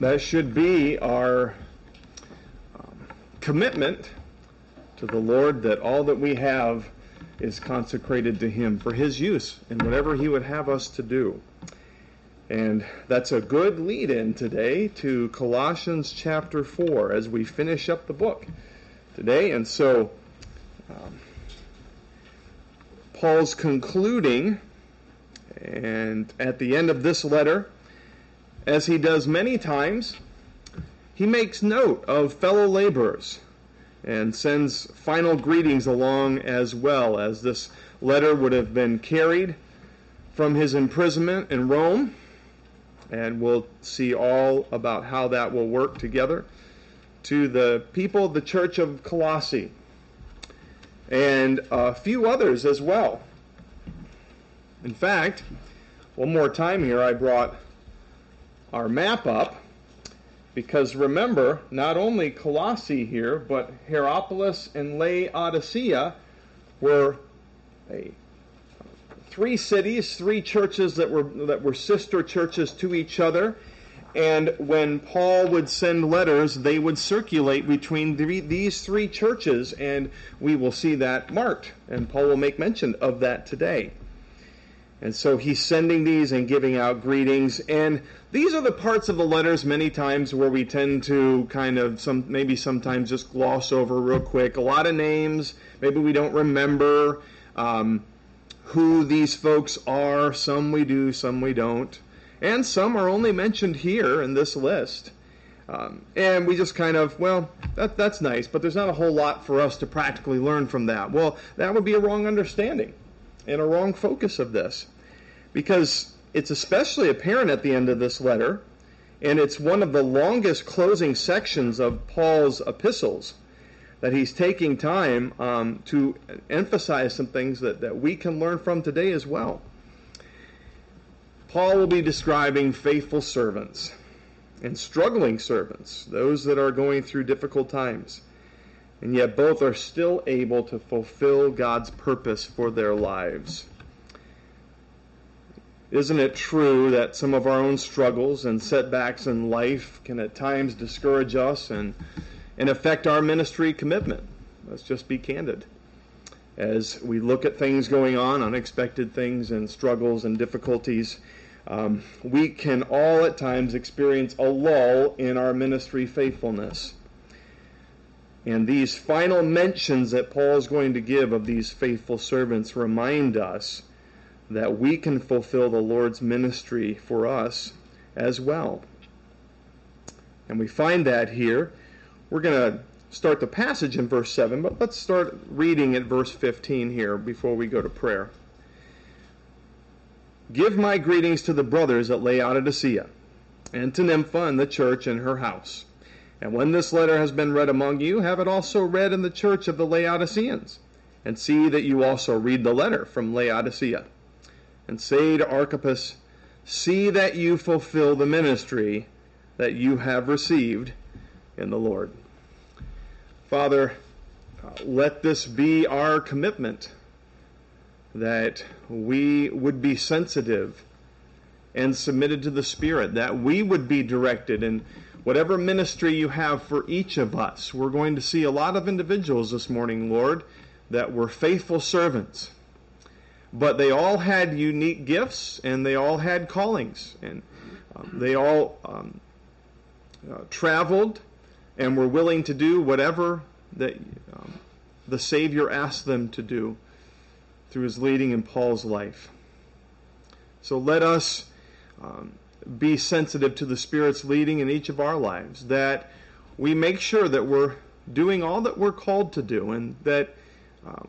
That should be our um, commitment to the Lord that all that we have is consecrated to Him for His use in whatever He would have us to do. And that's a good lead in today to Colossians chapter 4 as we finish up the book today. And so, um, Paul's concluding, and at the end of this letter, as he does many times, he makes note of fellow laborers and sends final greetings along as well as this letter would have been carried from his imprisonment in Rome. And we'll see all about how that will work together to the people of the church of Colossae and a few others as well. In fact, one more time here, I brought our map up because remember, not only Colossae here, but Hierapolis and Laodicea were a, three cities, three churches that were, that were sister churches to each other. And when Paul would send letters, they would circulate between the, these three churches, and we will see that marked. And Paul will make mention of that today. And so he's sending these and giving out greetings. And these are the parts of the letters many times where we tend to kind of some maybe sometimes just gloss over real quick. A lot of names, maybe we don't remember um, who these folks are. Some we do, some we don't. And some are only mentioned here in this list. Um, and we just kind of, well, that, that's nice, but there's not a whole lot for us to practically learn from that. Well, that would be a wrong understanding and a wrong focus of this. Because it's especially apparent at the end of this letter, and it's one of the longest closing sections of Paul's epistles, that he's taking time um, to emphasize some things that, that we can learn from today as well. Paul will be describing faithful servants and struggling servants, those that are going through difficult times. And yet both are still able to fulfill God's purpose for their lives. Isn't it true that some of our own struggles and setbacks in life can at times discourage us and, and affect our ministry commitment? Let's just be candid. As we look at things going on, unexpected things and struggles and difficulties, um, we can all at times experience a lull in our ministry faithfulness. And these final mentions that Paul is going to give of these faithful servants remind us that we can fulfill the Lord's ministry for us as well. And we find that here. We're going to start the passage in verse 7, but let's start reading at verse 15 here before we go to prayer. Give my greetings to the brothers at Laodicea, and to Nympha and the church in her house. And when this letter has been read among you, have it also read in the church of the Laodiceans. And see that you also read the letter from Laodicea and say to Archippus, See that you fulfill the ministry that you have received in the Lord. Father, let this be our commitment that we would be sensitive and submitted to the Spirit, that we would be directed in whatever ministry you have for each of us. We're going to see a lot of individuals this morning, Lord, that were faithful servants but they all had unique gifts and they all had callings and um, they all um, uh, traveled and were willing to do whatever that um, the Savior asked them to do through his leading in Paul's life. So let us um, be sensitive to the Spirit's leading in each of our lives, that we make sure that we're doing all that we're called to do, and that um,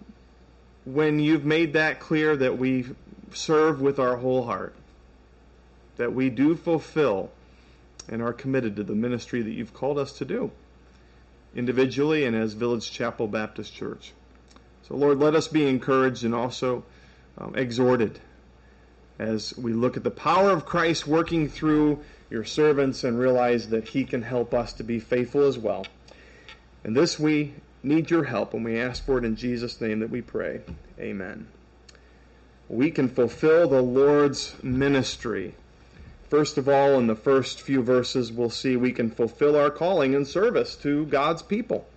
when you've made that clear that we serve with our whole heart, that we do fulfill and are committed to the ministry that you've called us to do, individually and as Village Chapel Baptist Church. So, Lord, let us be encouraged and also um, exhorted as we look at the power of Christ working through your servants and realize that He can help us to be faithful as well. And this we need your help, and we ask for it in Jesus' name that we pray. Amen. We can fulfill the Lord's ministry First of all, in the first few verses, we'll see we can fulfill our calling and service to God's people.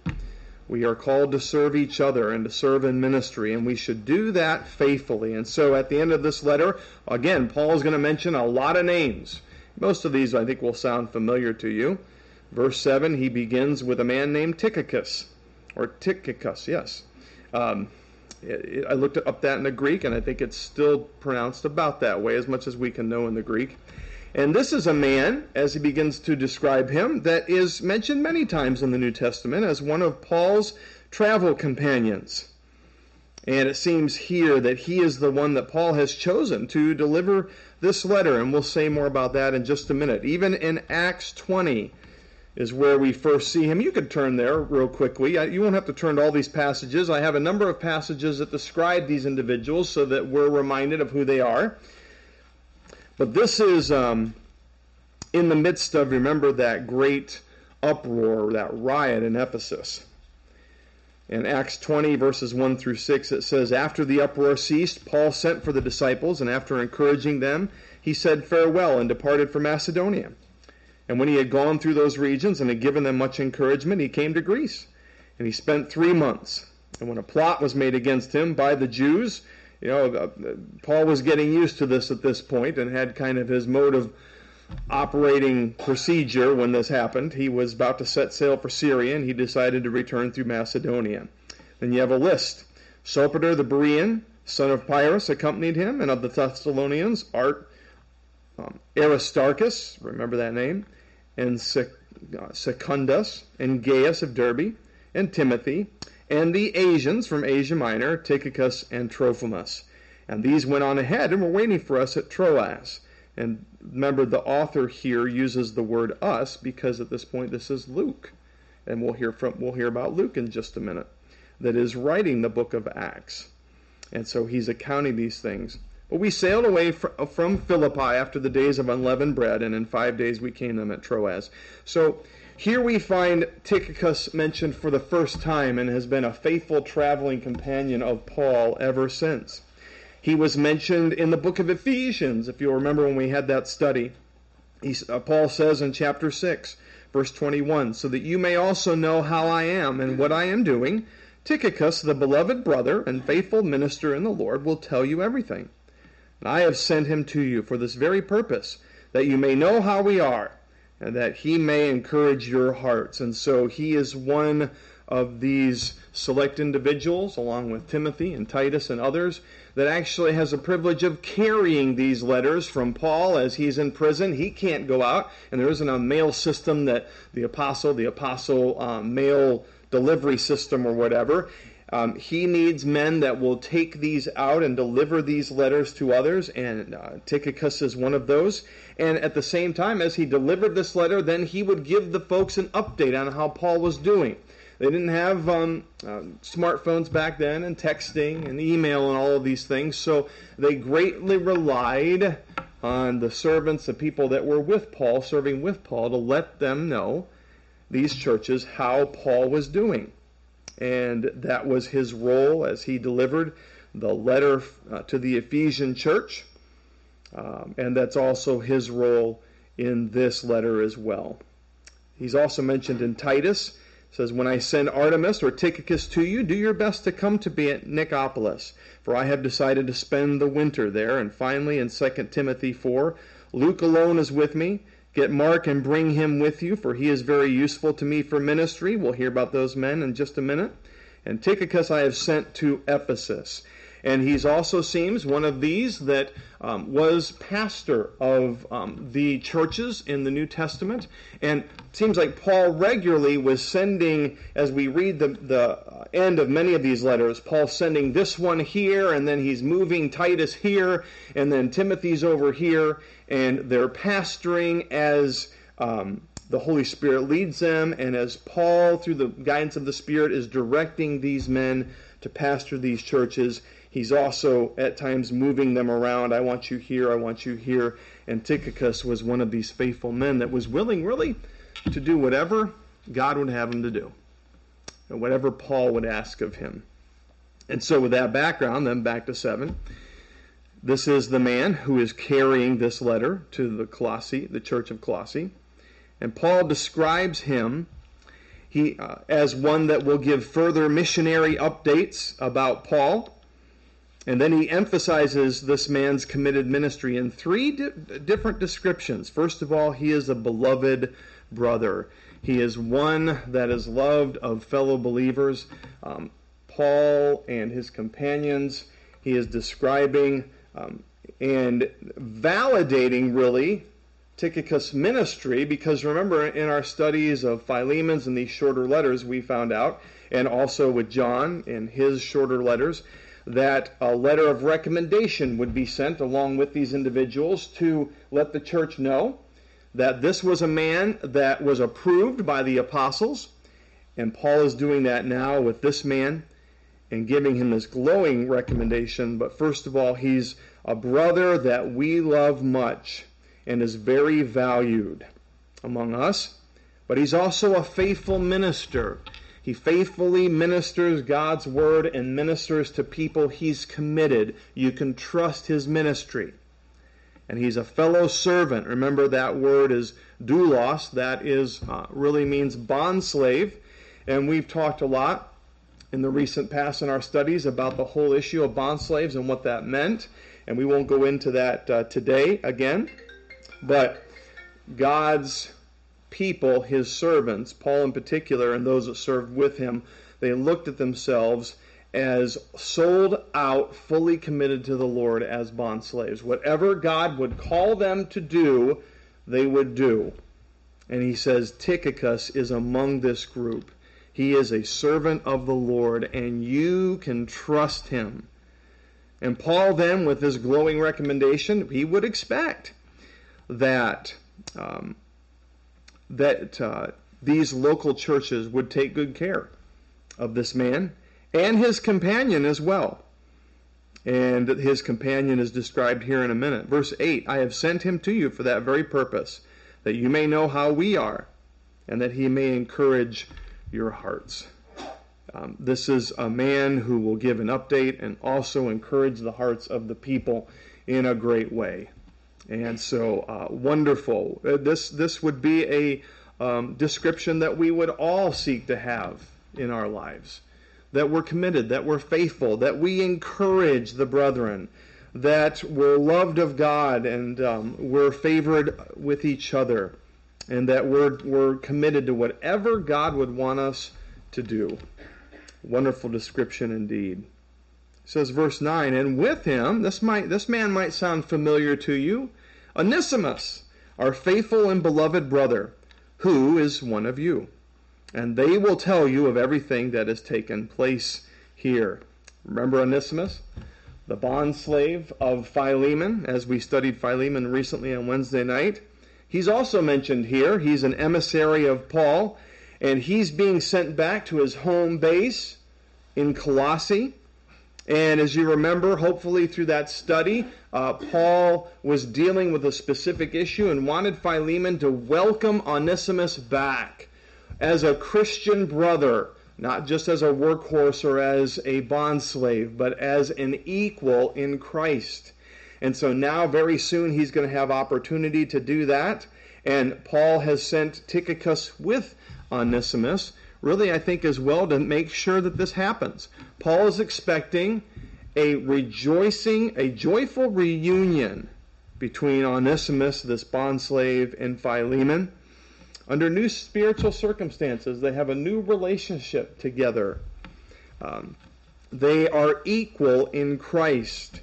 We are called to serve each other and to serve in ministry, and we should do that faithfully. And so at the end of this letter, again, Paul is going to mention a lot of names. Most of these, I think, will sound familiar to you. Verse 7, he begins with a man named Tychicus, or Tychicus, yes. Um, I looked up that in the Greek, and I think it's still pronounced about that way, as much as we can know in the Greek. And this is a man, as he begins to describe him, that is mentioned many times in the New Testament as one of Paul's travel companions. And it seems here that he is the one that Paul has chosen to deliver this letter, and we'll say more about that in just a minute. Even in Acts 20 is where we first see him. You could turn there real quickly. You won't have to turn to all these passages. I have a number of passages that describe these individuals so that we're reminded of who they are. But this is um, in the midst of, remember, that great uproar, that riot in Ephesus. In Acts 20, verses 1 through 6, it says, After the uproar ceased, Paul sent for the disciples, and after encouraging them, he said farewell and departed for Macedonia. And when he had gone through those regions and had given them much encouragement, he came to Greece. And he spent three months. And when a plot was made against him by the Jews, you know, uh, Paul was getting used to this at this point and had kind of his mode of operating procedure when this happened. He was about to set sail for Syria and he decided to return through Macedonia. Then you have a list. Sopater the Berean, son of Pyrrhus, accompanied him, and of the Thessalonians, Art, um, Aristarchus, remember that name, and uh, Secundus, and Gaius of Derbe, and Timothy, and the Asians from Asia Minor, Tychicus and Trophimus. And these went on ahead and were waiting for us at Troas. And remember, the author here uses the word us because at this point this is Luke. And we'll hear from we'll hear about Luke in just a minute. That is writing the book of Acts. And so he's accounting these things. But we sailed away from Philippi after the days of unleavened bread, and in five days we came them at Troas. So here we find Tychicus mentioned for the first time and has been a faithful traveling companion of Paul ever since. He was mentioned in the book of Ephesians, if you'll remember when we had that study. He, uh, Paul says in chapter 6, verse 21, so that you may also know how I am and what I am doing. Tychicus, the beloved brother and faithful minister in the Lord, will tell you everything. And I have sent him to you for this very purpose, that you may know how we are and that he may encourage your hearts. And so he is one of these select individuals, along with Timothy and Titus and others, that actually has a privilege of carrying these letters from Paul as he's in prison. He can't go out, and there isn't a mail system that the apostle, the apostle um, mail delivery system or whatever. Um, he needs men that will take these out and deliver these letters to others, and uh, Tychicus is one of those. And at the same time, as he delivered this letter, then he would give the folks an update on how Paul was doing. They didn't have um, uh, smartphones back then, and texting, and email, and all of these things, so they greatly relied on the servants, the people that were with Paul, serving with Paul, to let them know, these churches, how Paul was doing and that was his role as he delivered the letter uh, to the Ephesian church. Um, and that's also his role in this letter as well. He's also mentioned in Titus. says, When I send Artemas or Tychicus to you, do your best to come to be at Nicopolis, for I have decided to spend the winter there. And finally, in 2 Timothy 4, Luke alone is with me. Get Mark and bring him with you, for he is very useful to me for ministry. We'll hear about those men in just a minute. And Tychicus I have sent to Ephesus. And he's also seems one of these that um, was pastor of um, the churches in the New Testament. And it seems like Paul regularly was sending, as we read the, the end of many of these letters, Paul sending this one here, and then he's moving Titus here, and then Timothy's over here, and they're pastoring as. Um, the Holy Spirit leads them, and as Paul, through the guidance of the Spirit, is directing these men to pastor these churches, he's also at times moving them around. I want you here, I want you here. And Tychicus was one of these faithful men that was willing, really, to do whatever God would have him to do, and whatever Paul would ask of him. And so, with that background, then back to 7. This is the man who is carrying this letter to the Colossae, the church of Colossae. And Paul describes him he, uh, as one that will give further missionary updates about Paul. And then he emphasizes this man's committed ministry in three di- different descriptions. First of all, he is a beloved brother. He is one that is loved of fellow believers. Um, Paul and his companions, he is describing um, and validating, really, Tychicus' ministry, because remember, in our studies of Philemon's and these shorter letters, we found out, and also with John in his shorter letters, that a letter of recommendation would be sent along with these individuals to let the church know that this was a man that was approved by the apostles. And Paul is doing that now with this man and giving him this glowing recommendation. But first of all, he's a brother that we love much and is very valued among us. But he's also a faithful minister. He faithfully ministers God's word and ministers to people he's committed. You can trust his ministry and he's a fellow servant. Remember that word is doulos. That is uh, really means bond slave, and we've talked a lot in the recent past in our studies about the whole issue of bond slaves and what that meant, and we won't go into that uh, today again. But God's people, His servants, Paul in particular, and those that served with him, they looked at themselves as sold out, fully committed to the Lord as bond slaves. Whatever God would call them to do, they would do. And he says Tychicus is among this group. He is a servant of the Lord, and you can trust him. And Paul, then, with his glowing recommendation, he would expect that um, that uh, these local churches would take good care of this man and his companion as well. And his companion is described here in a minute. Verse 8 I have sent him to you for that very purpose, that you may know how we are, and that he may encourage your hearts. Um, this is a man who will give an update and also encourage the hearts of the people in a great way. And so, uh, wonderful. Uh, this, this would be a um, description that we would all seek to have in our lives that we're committed, that we're faithful, that we encourage the brethren, that we're loved of God and um, we're favored with each other, and that we're, we're committed to whatever God would want us to do. Wonderful description indeed. It says verse 9, and with him, this might this man might sound familiar to you, Onesimus, our faithful and beloved brother, who is one of you and they will tell you of everything that has taken place here. Remember Onesimus, the bond slave of Philemon, as we studied Philemon recently on Wednesday night. He's also mentioned here. He's an emissary of Paul, and he's being sent back to his home base in Colossae. And as you remember, hopefully through that study, uh, Paul was dealing with a specific issue and wanted Philemon to welcome Onesimus back as a Christian brother, not just as a workhorse or as a bondslave, but as an equal in Christ. And so now, very soon, he's going to have opportunity to do that. And Paul has sent Tychicus with Onesimus, really, I think, as well to make sure that this happens. Paul is expecting a rejoicing, a joyful reunion between Onesimus, this bondslave, and Philemon. Under new spiritual circumstances, they have a new relationship together. Um, they are equal in Christ.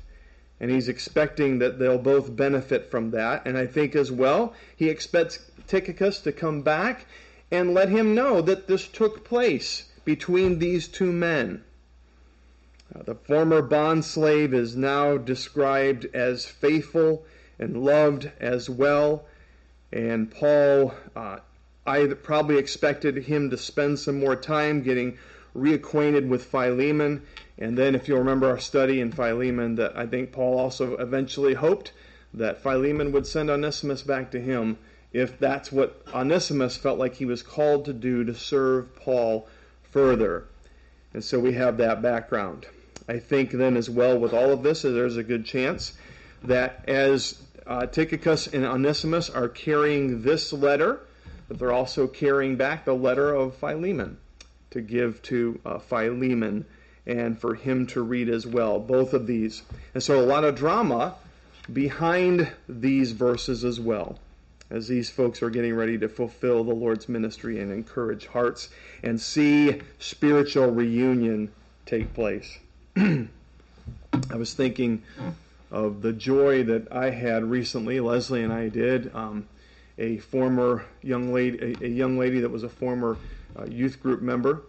And he's expecting that they'll both benefit from that. And I think as well, he expects Tychicus to come back and let him know that this took place between these two men. Uh, the former bond slave is now described as faithful and loved as well. And Paul uh, I probably expected him to spend some more time getting reacquainted with Philemon. And then, if you'll remember our study in Philemon, that I think Paul also eventually hoped that Philemon would send Onesimus back to him if that's what Onesimus felt like he was called to do to serve Paul further. And so we have that background. I think then, as well, with all of this, there's a good chance that as uh, Tychicus and Onesimus are carrying this letter, that they're also carrying back the letter of Philemon to give to uh, Philemon and for him to read as well. Both of these. And so a lot of drama behind these verses as well as these folks are getting ready to fulfill the Lord's ministry and encourage hearts and see spiritual reunion take place. I was thinking of the joy that I had recently. Leslie and I did. Um, a former young lady, a, a, young lady that was a former youth group member.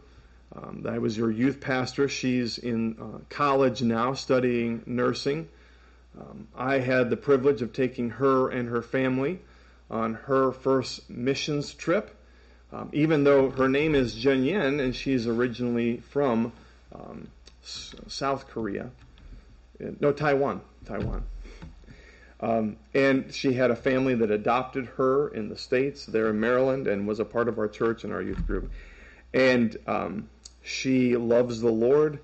Um, I was your youth pastor. She's in uh, college now, studying nursing. Um, I had the privilege of taking her and her family on her first missions trip. Um, even though her name is Jen Yen and she's originally from um, S- South Korea, no Taiwan, Taiwan. Um, and she had a family that adopted her in the States, there in Maryland, and was a part of our church and our youth group. And um, she loves the Lord.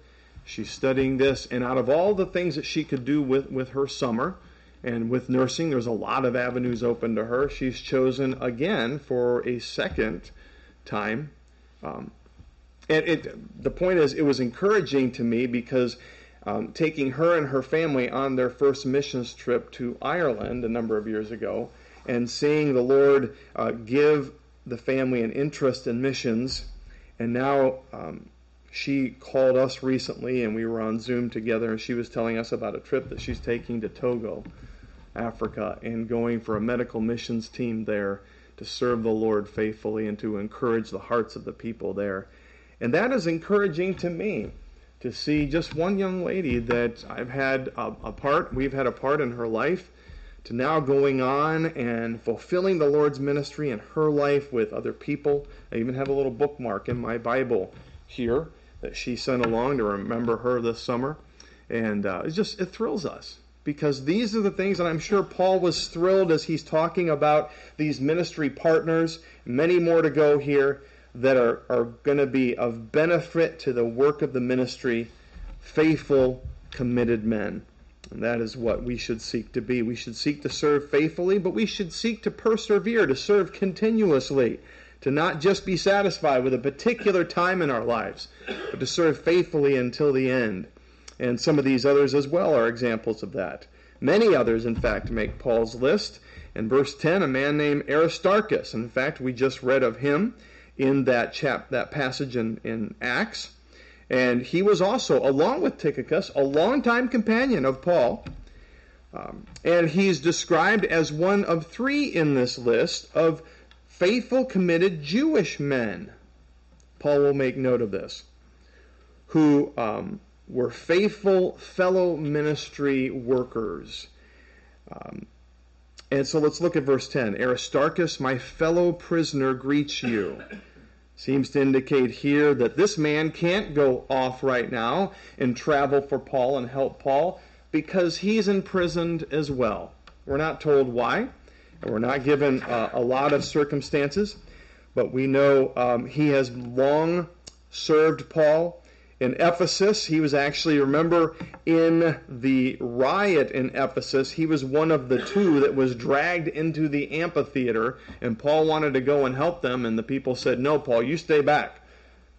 She's studying this. And out of all the things that she could do with, with her summer and with nursing, there's a lot of avenues open to her. She's chosen again for a second time. Um, and it, the point is, it was encouraging to me because um, taking her and her family on their first missions trip to Ireland a number of years ago and seeing the Lord uh, give the family an interest in missions. And now um, she called us recently and we were on Zoom together and she was telling us about a trip that she's taking to Togo, Africa, and going for a medical missions team there to serve the Lord faithfully and to encourage the hearts of the people there. And that is encouraging to me to see just one young lady that I've had a, a, part, we've had a part in her life, to now going on and fulfilling the Lord's ministry in her life with other people. I even have a little bookmark in my Bible here that she sent along to remember her this summer. And uh, it just, it thrills us because these are the things that I'm sure Paul was thrilled as he's talking about these ministry partners, many more to go here that are, are going to be of benefit to the work of the ministry, faithful, committed men. And that is what we should seek to be. We should seek to serve faithfully, but we should seek to persevere, to serve continuously, to not just be satisfied with a particular time in our lives, but to serve faithfully until the end. And some of these others as well are examples of that. Many others, in fact, make Paul's list. In verse 10, a man named Aristarchus. In fact, we just read of him in that chap that passage in, in Acts. And he was also, along with Tychicus, a longtime companion of Paul. Um, and he's described as one of three in this list of faithful, committed Jewish men. Paul will make note of this, who um, were faithful fellow ministry workers. Um, and so let's look at verse 10. Aristarchus, my fellow prisoner, greets you. Seems to indicate here that this man can't go off right now and travel for Paul and help Paul because he's imprisoned as well. We're not told why, and we're not given uh, a lot of circumstances, but we know um, he has long served Paul in Ephesus. He was actually, remember, in the riot in Ephesus, he was one of the two that was dragged into the amphitheater, and Paul wanted to go and help them, and the people said, "No, Paul, you stay back.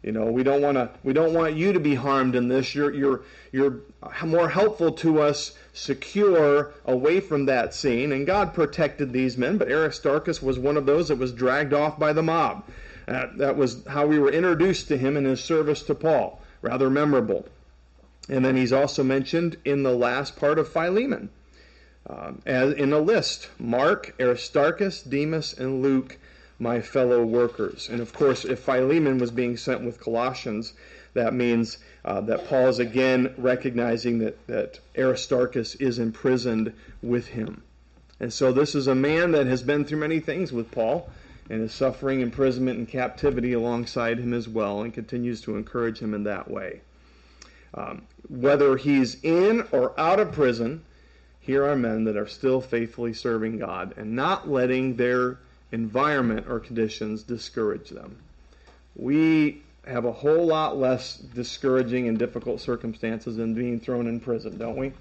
You know, we don't want to. We don't want you to be harmed in this. You're you're you're more helpful to us, secure away from that scene." And God protected these men, but Aristarchus was one of those that was dragged off by the mob. Uh, that was how we were introduced to him in his service to Paul rather memorable. And then he's also mentioned in the last part of Philemon, um, as in a list Mark, Aristarchus, Demas, and Luke, my fellow workers. And of course, if Philemon was being sent with Colossians, that means uh, that Paul is again recognizing that, that Aristarchus is imprisoned with him. And so this is a man that has been through many things with Paul and is suffering imprisonment and captivity alongside him as well and continues to encourage him in that way. Um, whether he's in or out of prison, here are men that are still faithfully serving God and not letting their environment or conditions discourage them. We have a whole lot less discouraging and difficult circumstances than being thrown in prison, don't we?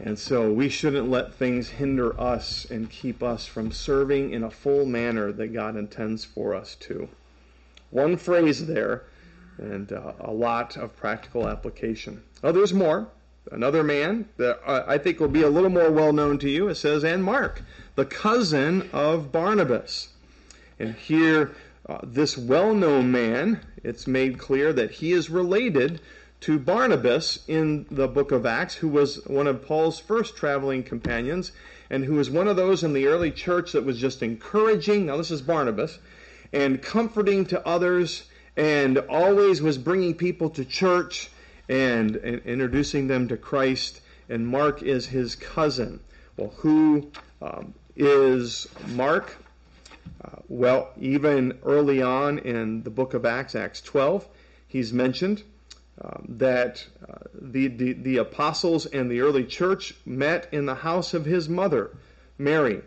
And so we shouldn't let things hinder us and keep us from serving in a full manner that God intends for us to. One phrase there, and uh, a lot of practical application. Oh, there's more. Another man that I think will be a little more well known to you. It says, and Mark, the cousin of Barnabas. And here, uh, this well known man, it's made clear that he is related to Barnabas in the book of Acts, who was one of Paul's first traveling companions, and who was one of those in the early church that was just encouraging. Now, this is Barnabas, and comforting to others, and always was bringing people to church and, and introducing them to Christ. And Mark is his cousin. Well, who um, is Mark? Uh, well, even early on in the book of Acts, Acts 12, he's mentioned that uh, the, the, the apostles and the early church met in the house of his mother, Mary.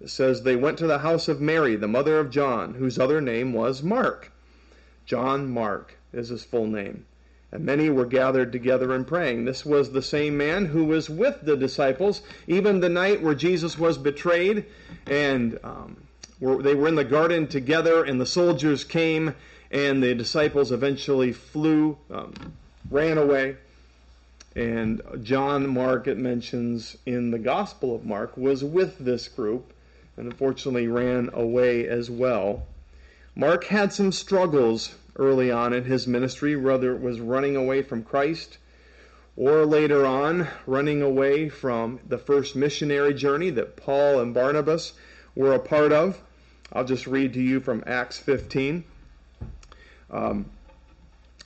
It says they went to the house of Mary, the mother of John, whose other name was Mark. John Mark is his full name. And many were gathered together and praying. This was the same man who was with the disciples, even the night where Jesus was betrayed. And um, they were in the garden together, and the soldiers came and the disciples eventually flew, um, ran away. And John Mark, it mentions in the Gospel of Mark, was with this group and unfortunately ran away as well. Mark had some struggles early on in his ministry, whether it was running away from Christ or later on running away from the first missionary journey that Paul and Barnabas were a part of. I'll just read to you from Acts 15. Um,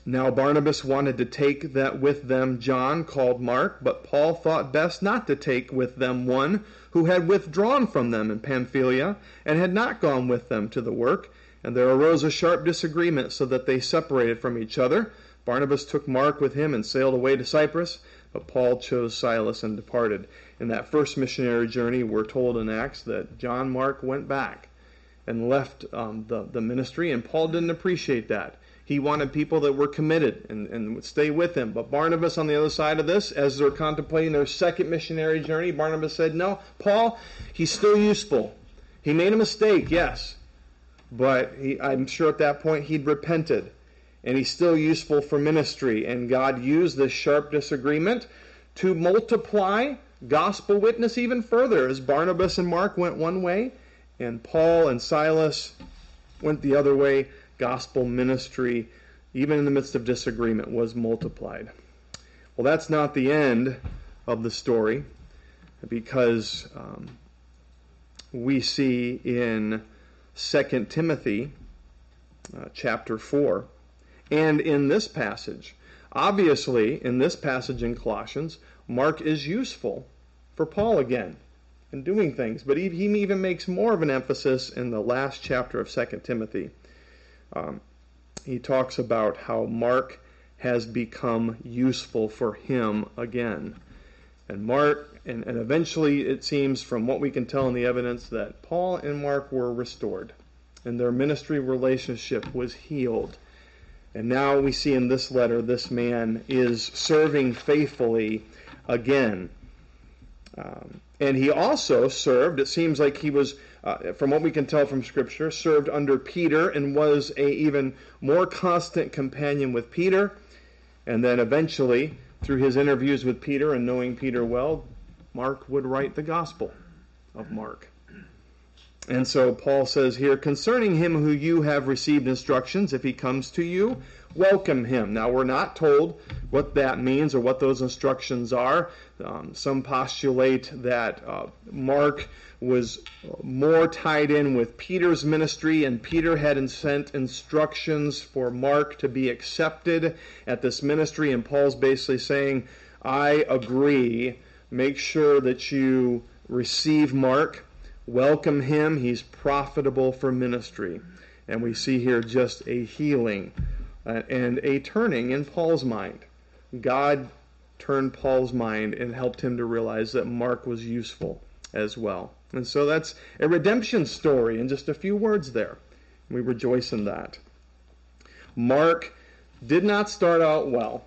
now Barnabas wanted to take that with them John, called Mark, but Paul thought best not to take with them one who had withdrawn from them in Pamphylia and had not gone with them to the work. And there arose a sharp disagreement, so that they separated from each other. Barnabas took Mark with him and sailed away to Cyprus, but Paul chose Silas and departed. In that first missionary journey, we're told in Acts that John Mark went back and left um, the, the ministry, and Paul didn't appreciate that. He wanted people that were committed and, and would stay with him. But Barnabas, on the other side of this, as they're contemplating their second missionary journey, Barnabas said, No, Paul, he's still useful. He made a mistake, yes. But he, I'm sure at that point he'd repented. And he's still useful for ministry. And God used this sharp disagreement to multiply gospel witness even further, as Barnabas and Mark went one way and Paul and Silas went the other way. Gospel ministry, even in the midst of disagreement, was multiplied. Well, that's not the end of the story because um, we see in 2 Timothy uh, chapter 4 and in this passage, obviously, in this passage in Colossians, Mark is useful for Paul again and doing things. But he, he even makes more of an emphasis in the last chapter of 2 Timothy. Um, he talks about how Mark has become useful for him again. And Mark, and, and eventually it seems from what we can tell in the evidence that Paul and Mark were restored and their ministry relationship was healed. And now we see in this letter this man is serving faithfully again. Um, and he also served, it seems like he was, uh, from what we can tell from Scripture, served under Peter and was a even more constant companion with Peter. And then eventually, through his interviews with Peter and knowing Peter well, Mark would write the Gospel of Mark. And so Paul says here, concerning him who you have received instructions, if he comes to you, welcome him. Now, we're not told what that means or what those instructions are. Um, some postulate that uh, Mark was more tied in with Peter's ministry, and Peter had sent instructions for Mark to be accepted at this ministry. And Paul's basically saying, I agree. Make sure that you receive Mark, welcome him. He's profitable for ministry. And we see here just a healing uh, and a turning in Paul's mind. God turned Paul's mind and helped him to realize that Mark was useful as well. And so that's a redemption story in just a few words there. We rejoice in that. Mark did not start out well.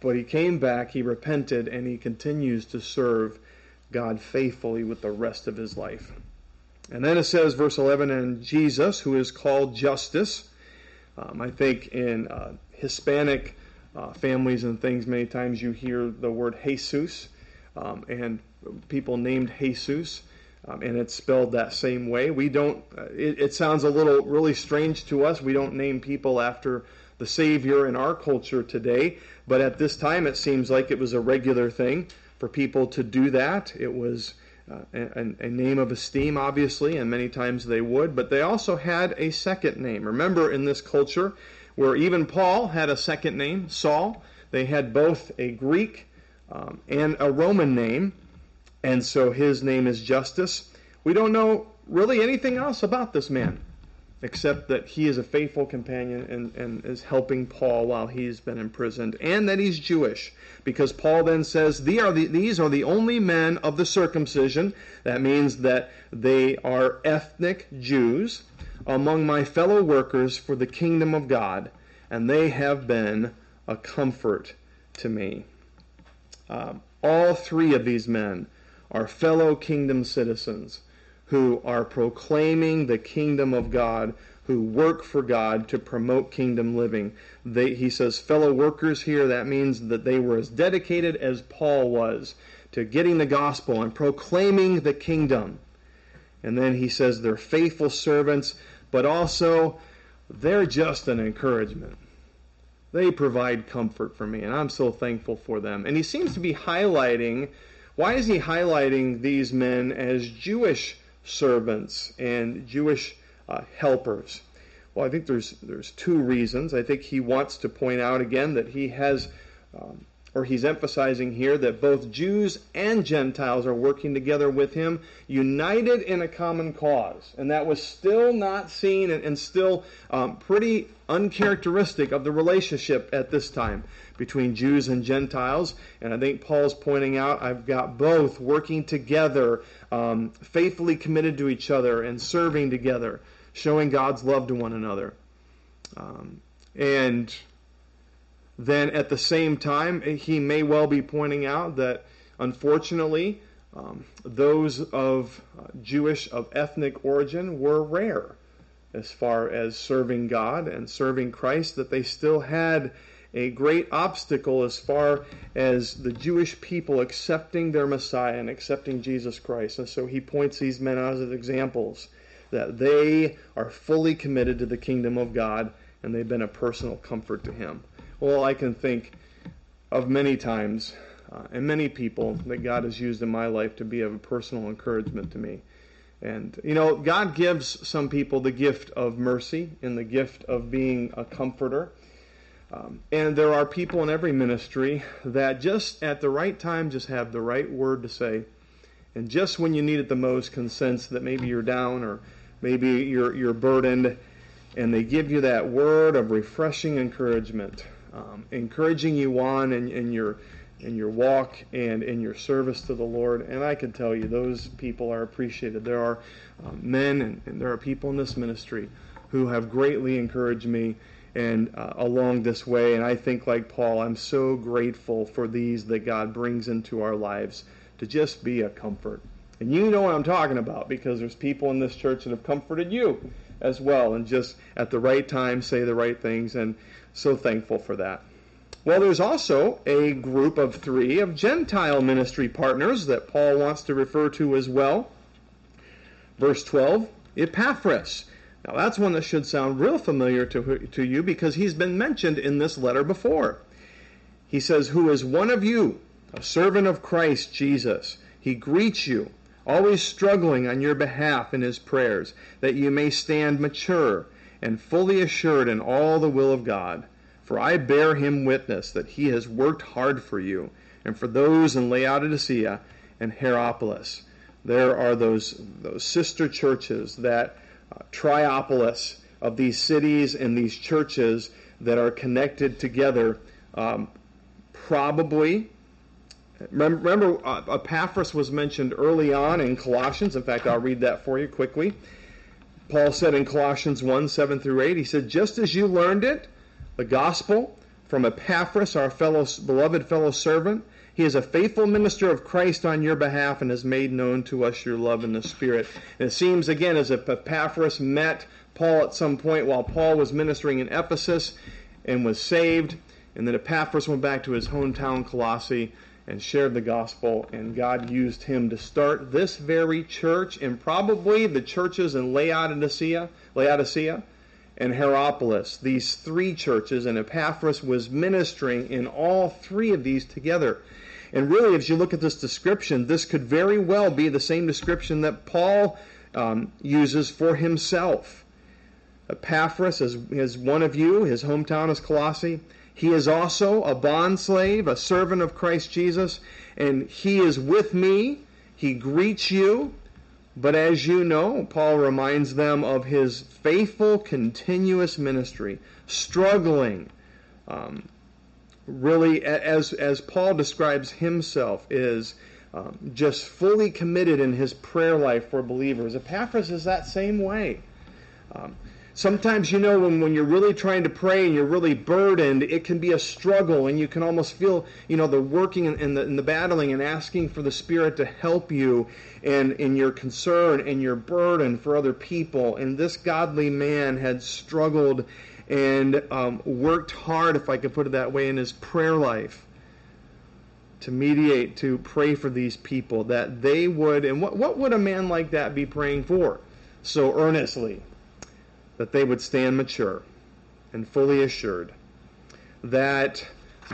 But he came back, he repented, and he continues to serve God faithfully with the rest of his life. And then it says, verse 11, and Jesus, who is called Justus. Um, I think in uh, Hispanic uh, families and things, many times you hear the word Jesus, um, and people named Jesus, um, and it's spelled that same way. We don't, uh, it, it sounds a little really strange to us. We don't name people after the Savior in our culture today, but at this time it seems like it was a regular thing for people to do that. It was a, a, name of esteem, obviously, and many times they would, but they also had a second name. Remember, in this culture, where even Paul had a second name, Saul, they had both a Greek um, and a Roman name, and so his name is Justus. We don't know really anything else about this man except that he is a faithful companion and, and is helping Paul while he's been imprisoned, and that he's Jewish. Because Paul then says, these are, the, these are the only men of the circumcision. That means that they are ethnic Jews among my fellow workers for the kingdom of God, and they have been a comfort to me. Um, all three of these men are fellow kingdom citizens who are proclaiming the kingdom of God, who work for God to promote kingdom living. They, he says fellow workers here, that means that they were as dedicated as Paul was to getting the gospel and proclaiming the kingdom. And then he says they're faithful servants, but also they're just an encouragement. They provide comfort for me, and I'm so thankful for them. And he seems to be highlighting why is he highlighting these men as Jewish servants and Jewish uh, helpers? Well, I think there's there's two reasons. I think he wants to point out again that he has, um, or he's emphasizing here that both Jews and Gentiles are working together with him, united in a common cause, and that was still not seen and, and still um, pretty uncharacteristic of the relationship at this time between Jews and Gentiles. And I think Paul's pointing out I've got both working together, um, faithfully committed to each other, and serving together, showing God's love to one another. Um, and then at the same time, he may well be pointing out that unfortunately, um, those of uh, Jewish, of ethnic origin, were rare as far as serving God and serving Christ, that they still had a great obstacle as far as the Jewish people accepting their Messiah and accepting Jesus Christ. And so he points these men out as examples that they are fully committed to the kingdom of God and they've been a personal comfort to him. Well, I can think of many times uh, and many people that God has used in my life to be of a personal encouragement to me. And, you know, God gives some people the gift of mercy and the gift of being a comforter. Um, and there are people in every ministry that just at the right time just have the right word to say. And just when you need it the most can sense that maybe you're down or maybe you're, you're burdened. And they give you that word of refreshing encouragement, um, encouraging you on in, in, your, in your walk and in your service to the Lord. And I can tell you, those people are appreciated. There are um, men and, and there are people in this ministry who have greatly encouraged me and uh, along this way. And I think, like Paul, I'm so grateful for these that God brings into our lives to just be a comfort. And you know what I'm talking about because there's people in this church that have comforted you as well and just at the right time say the right things. And so thankful for that. Well, there's also a group of three of Gentile ministry partners that Paul wants to refer to as well. Verse 12 Epaphras now, that's one that should sound real familiar to, to you because he's been mentioned in this letter before. He says, Who is one of you, a servant of Christ Jesus? He greets you, always struggling on your behalf in his prayers, that you may stand mature and fully assured in all the will of God. For I bear him witness that he has worked hard for you, and for those in Laodicea and Hierapolis. There are those, those sister churches that uh, triopolis of these cities and these churches that are connected together. Um, probably, remember, uh, Epaphras was mentioned early on in Colossians. In fact, I'll read that for you quickly. Paul said in Colossians 1 7 through 8, he said, Just as you learned it, the gospel from Epaphras, our fellow, beloved fellow servant. He is a faithful minister of Christ on your behalf and has made known to us your love in the Spirit. And it seems again as if Epaphras met Paul at some point while Paul was ministering in Ephesus and was saved. And then Epaphras went back to his hometown, Colossae, and shared the gospel, and God used him to start this very church and probably the churches in Laodicea, Laodicea and Hierapolis, these three churches, and Epaphras was ministering in all three of these together. And really, as you look at this description, this could very well be the same description that Paul um, uses for himself. Epaphras is, is one of you, his hometown is Colossae. He is also a bondslave, a servant of Christ Jesus, and he is with me. He greets you. But as you know, Paul reminds them of his faithful, continuous ministry, struggling. Um, really, as, as Paul describes himself, is um, just fully committed in his prayer life for believers. Epaphras is that same way. Um, sometimes you know when, when you're really trying to pray and you're really burdened it can be a struggle and you can almost feel you know the working and, the, and the battling and asking for the spirit to help you and in your concern and your burden for other people. And this godly man had struggled and um, worked hard if i could put it that way in his prayer life to mediate to pray for these people that they would and what, what would a man like that be praying for so earnestly that they would stand mature and fully assured, that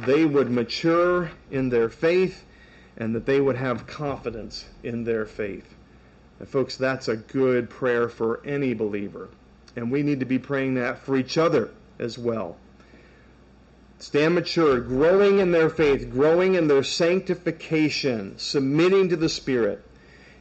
they would mature in their faith, and that they would have confidence in their faith. And folks, that's a good prayer for any believer. And we need to be praying that for each other as well. Stand mature, growing in their faith, growing in their sanctification, submitting to the Spirit,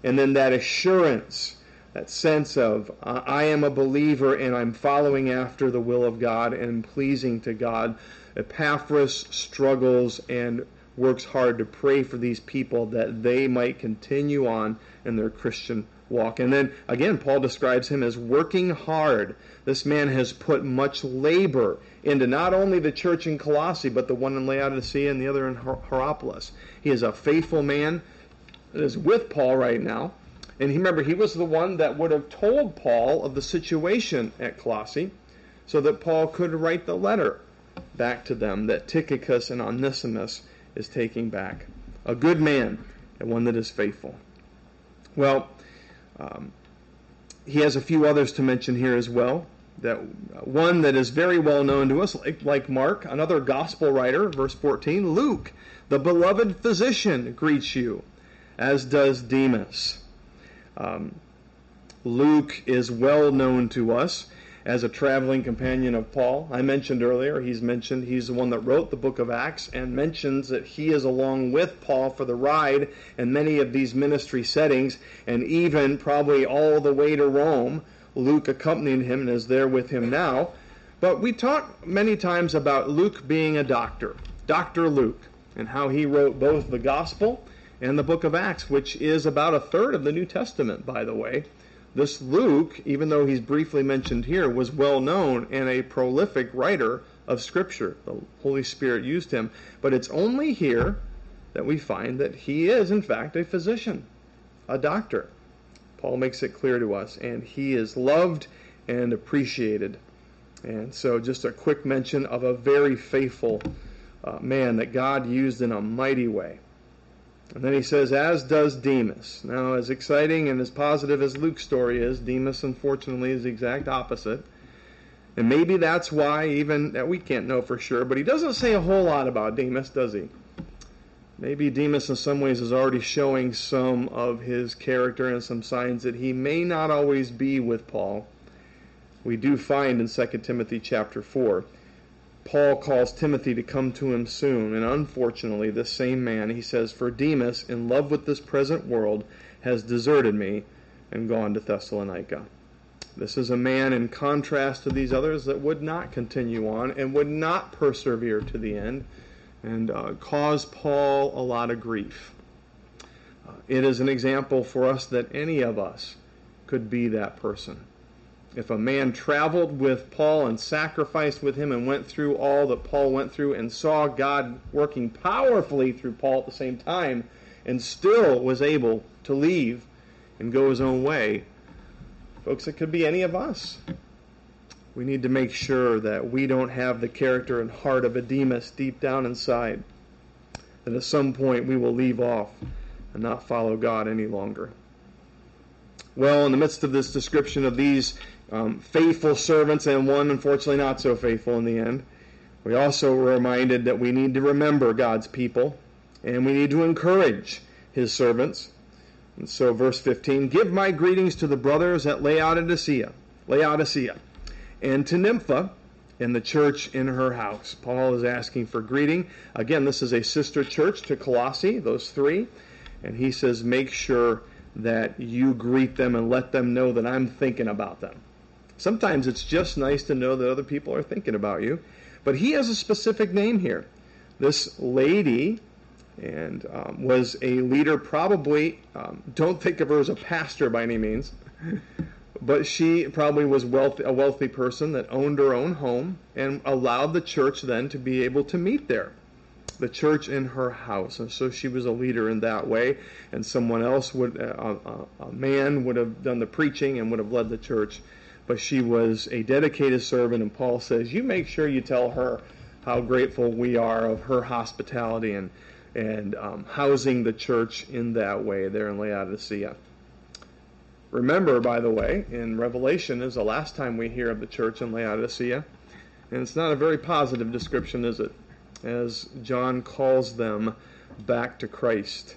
and then that assurance that sense of uh, I am a believer and I'm following after the will of God and pleasing to God. Epaphras struggles and works hard to pray for these people that they might continue on in their Christian walk. And then again, Paul describes him as working hard. This man has put much labor into not only the church in Colossae, but the one in Laodicea and the other in Hierapolis. He is a faithful man that is with Paul right now. And remember, he was the one that would have told Paul of the situation at Colossae so that Paul could write the letter back to them that Tychicus and Onesimus is taking back. A good man and one that is faithful. Well, um, he has a few others to mention here as well. That one that is very well known to us, like, like Mark, another gospel writer, verse 14, Luke, the beloved physician, greets you, as does Demas. Um, Luke is well known to us as a traveling companion of Paul. I mentioned earlier, he's mentioned he's the one that wrote the book of Acts and mentions that he is along with Paul for the ride in many of these ministry settings, and even probably all the way to Rome. Luke accompanied him and is there with him now. But we talk many times about Luke being a doctor, Dr. Luke, and how he wrote both the gospel and the book of Acts, which is about a third of the New Testament, by the way. This Luke, even though he's briefly mentioned here, was well known and a prolific writer of Scripture. The Holy Spirit used him. But it's only here that we find that he is, in fact, a physician, a doctor. Paul makes it clear to us, and he is loved and appreciated. And so, just a quick mention of a very faithful uh, man that God used in a mighty way. And then he says, as does Demas. Now, as exciting and as positive as Luke's story is, Demas, unfortunately, is the exact opposite. And maybe that's why, even that we can't know for sure, but he doesn't say a whole lot about Demas, does he? Maybe Demas, in some ways, is already showing some of his character and some signs that he may not always be with Paul. We do find in 2 Timothy chapter 4 Paul calls Timothy to come to him soon, and unfortunately, this same man, he says, For Demas, in love with this present world, has deserted me and gone to Thessalonica. This is a man in contrast to these others that would not continue on and would not persevere to the end and uh, cause Paul a lot of grief. Uh, it is an example for us that any of us could be that person. If a man traveled with Paul and sacrificed with him and went through all that Paul went through and saw God working powerfully through Paul at the same time and still was able to leave and go his own way, folks, it could be any of us. We need to make sure that we don't have the character and heart of a Demas deep down inside. That at some point we will leave off and not follow God any longer. Well, in the midst of this description of these um, faithful servants and one unfortunately not so faithful in the end, we also were reminded that we need to remember God's people and we need to encourage his servants. And so, verse 15 Give my greetings to the brothers at Laodicea, Laodicea, and to Nympha in the church in her house. Paul is asking for greeting. Again, this is a sister church to Colossae, those three. And he says, Make sure that you greet them and let them know that I'm thinking about them. Sometimes it's just nice to know that other people are thinking about you. But he has a specific name here. This lady and um, was a leader, probably, um, don't think of her as a pastor by any means, but she probably was wealthy, a wealthy person that owned her own home and allowed the church then to be able to meet there. The church in her house. And so she was a leader in that way, and someone else would, uh, a, a man would have done the preaching and would have led the church. But she was a dedicated servant, and Paul says, You make sure you tell her how grateful we are of her hospitality and and um, housing the church in that way there in Laodicea. Remember, by the way, in Revelation is the last time we hear of the church in Laodicea, and it's not a very positive description, is it? As John calls them back to Christ.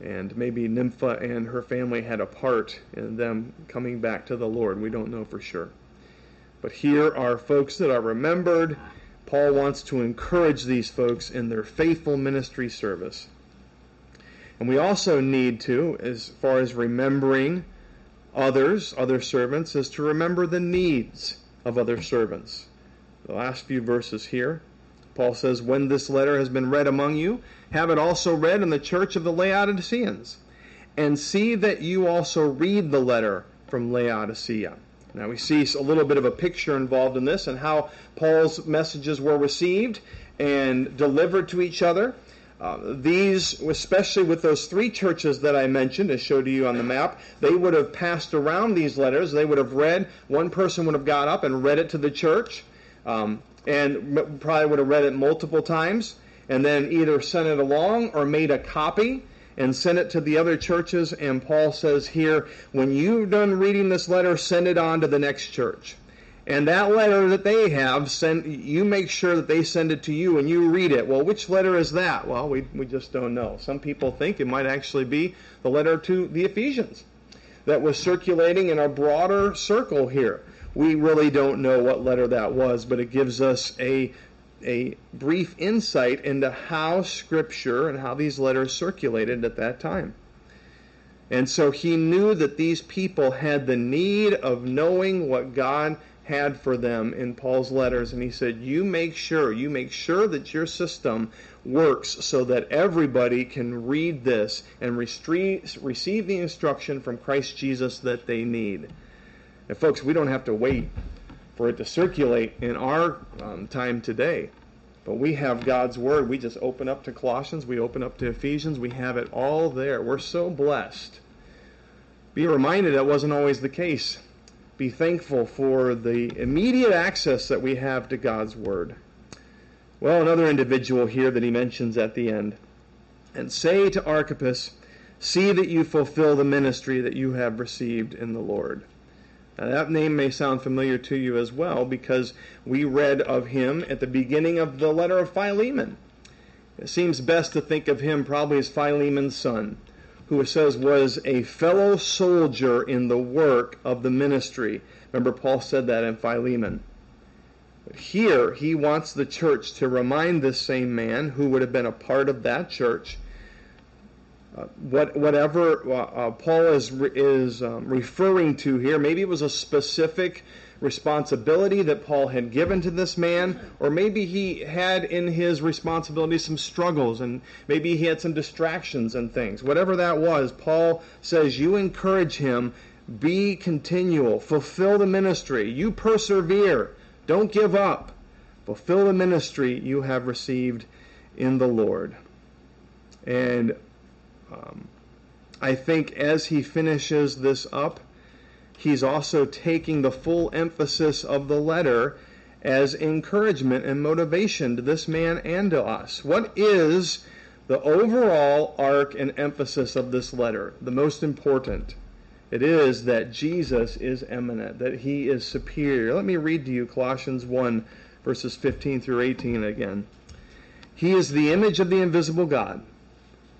And maybe Nympha and her family had a part in them coming back to the Lord. We don't know for sure. But here are folks that are remembered Paul wants to encourage these folks in their faithful ministry service. And we also need to, as far as remembering others, other servants, is to remember the needs of other servants. The last few verses here, Paul says, When this letter has been read among you, have it also read in the church of the Laodiceans, and see that you also read the letter from Laodicea. Now we see a little bit of a picture involved in this and how Paul's messages were received and delivered to each other. Uh, these, especially with those three churches that I mentioned, as showed to you on the map, they would have passed around these letters. They would have read, one person would have got up and read it to the church, um, and probably would have read it multiple times, and then either sent it along or made a copy and sent it to the other churches. And Paul says here, when you've done reading this letter, send it on to the next church. And that letter that they have, send you make sure that they send it to you and you read it. Well, which letter is that? Well, we, we just don't know. Some people think it might actually be the letter to the Ephesians that was circulating in a broader circle here. We really don't know what letter that was, but it gives us a a brief insight into how Scripture and how these letters circulated at that time. And so he knew that these people had the need of knowing what God had for them in Paul's letters. And he said, You make sure, you make sure that your system works so that everybody can read this and receive the instruction from Christ Jesus that they need. And folks, we don't have to wait for it to circulate in our um, time today. But we have God's Word. We just open up to Colossians, we open up to Ephesians, we have it all there. We're so blessed. Be reminded that wasn't always the case. Be thankful for the immediate access that we have to God's Word. Well, another individual here that he mentions at the end. And say to Archippus, See that you fulfill the ministry that you have received in the Lord. Now, that name may sound familiar to you as well because we read of him at the beginning of the letter of Philemon. It seems best to think of him probably as Philemon's son, who it says was a fellow soldier in the work of the ministry. Remember, Paul said that in Philemon. But here, he wants the church to remind this same man, who would have been a part of that church, uh, what, whatever uh, uh, Paul is, is um, referring to here, maybe it was a specific responsibility that Paul had given to this man, or maybe he had in his responsibility some struggles, and maybe he had some distractions and things. Whatever that was, Paul says, You encourage him Be continual. Fulfill the ministry. You persevere. Don't give up. Fulfill the ministry you have received in the Lord. And um, I think as he finishes this up, he's also taking the full emphasis of the letter as encouragement and motivation to this man and to us. What is the overall arc and emphasis of this letter? The most important. It is that Jesus is eminent, that he is superior. Let me read to you Colossians 1, verses 15 through 18 again. He is the image of the invisible God.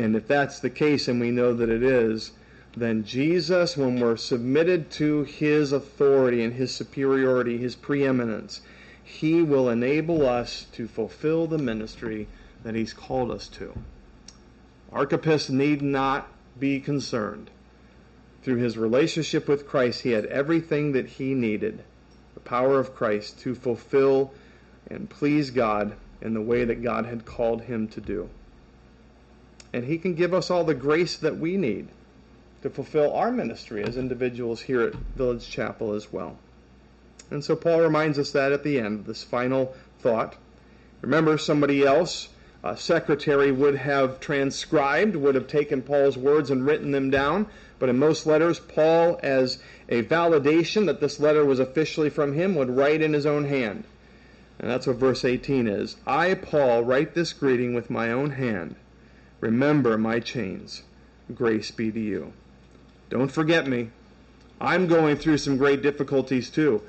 And if that's the case, and we know that it is, then Jesus, when we're submitted to his authority and his superiority, his preeminence, he will enable us to fulfill the ministry that he's called us to. Archippus need not be concerned through his relationship with Christ, he had everything that he needed the power of Christ to fulfill and please God in the way that God had called him to do. And he can give us all the grace that we need to fulfill our ministry as individuals here at Village Chapel as well. And so Paul reminds us that at the end, this final thought. Remember, somebody else, a secretary, would have transcribed, would have taken Paul's words and written them down. But in most letters, Paul, as a validation that this letter was officially from him, would write in his own hand. And that's what verse 18 is. I, Paul, write this greeting with my own hand. Remember my chains. Grace be to you. Don't forget me. I'm going through some great difficulties too.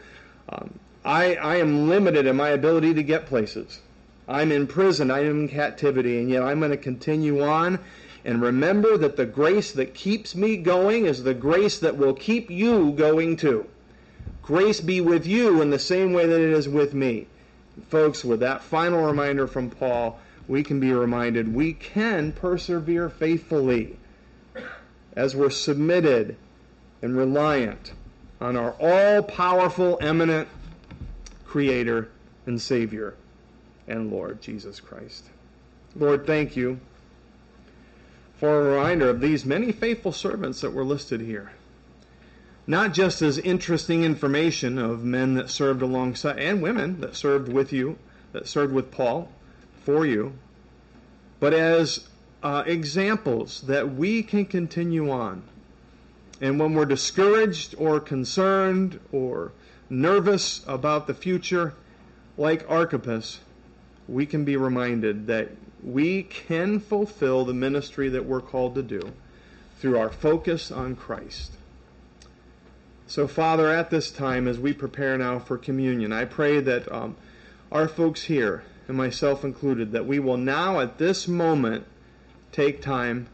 Um, I, I am limited in my ability to get places. I'm in prison, I'm in captivity, and yet I'm going to continue on and remember that the grace that keeps me going is the grace that will keep you going too. Grace be with you in the same way that it is with me. Folks, with that final reminder from Paul, we can be reminded we can persevere faithfully as we're submitted and reliant on our all powerful, eminent Creator and Savior and Lord Jesus Christ. Lord, thank you for a reminder of these many faithful servants that were listed here. Not just as interesting information of men that served alongside, and women that served with you, that served with Paul, for you, but as uh, examples that we can continue on. And when we're discouraged or concerned or nervous about the future, like Archippus, we can be reminded that we can fulfill the ministry that we're called to do through our focus on Christ. So, Father, at this time, as we prepare now for communion, I pray that um, our folks here, and myself included, that we will now, at this moment, take time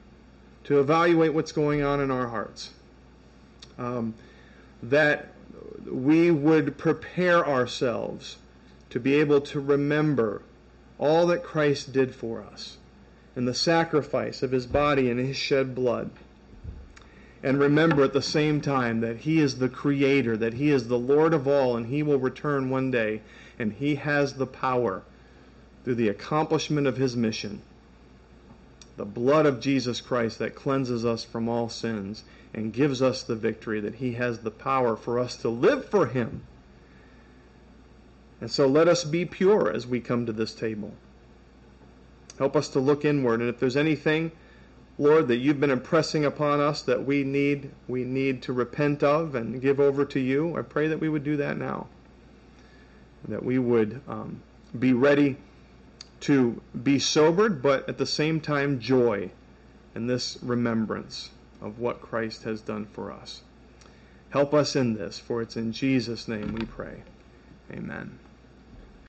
to evaluate what's going on in our hearts. Um, that we would prepare ourselves to be able to remember all that Christ did for us and the sacrifice of his body and his shed blood. And remember at the same time that he is the creator, that he is the Lord of all, and he will return one day, and he has the power through the accomplishment of his mission. The blood of Jesus Christ that cleanses us from all sins and gives us the victory, that he has the power for us to live for him and so let us be pure as we come to this table. Help us to look inward. And if there's anything, Lord, that you've been impressing upon us that we need, we need to repent of and give over to you, I pray that we would do that now. That we would um, be ready to be sobered, but at the same time joy in this remembrance of what Christ has done for us. Help us in this, for it's in Jesus' name we pray. Amen.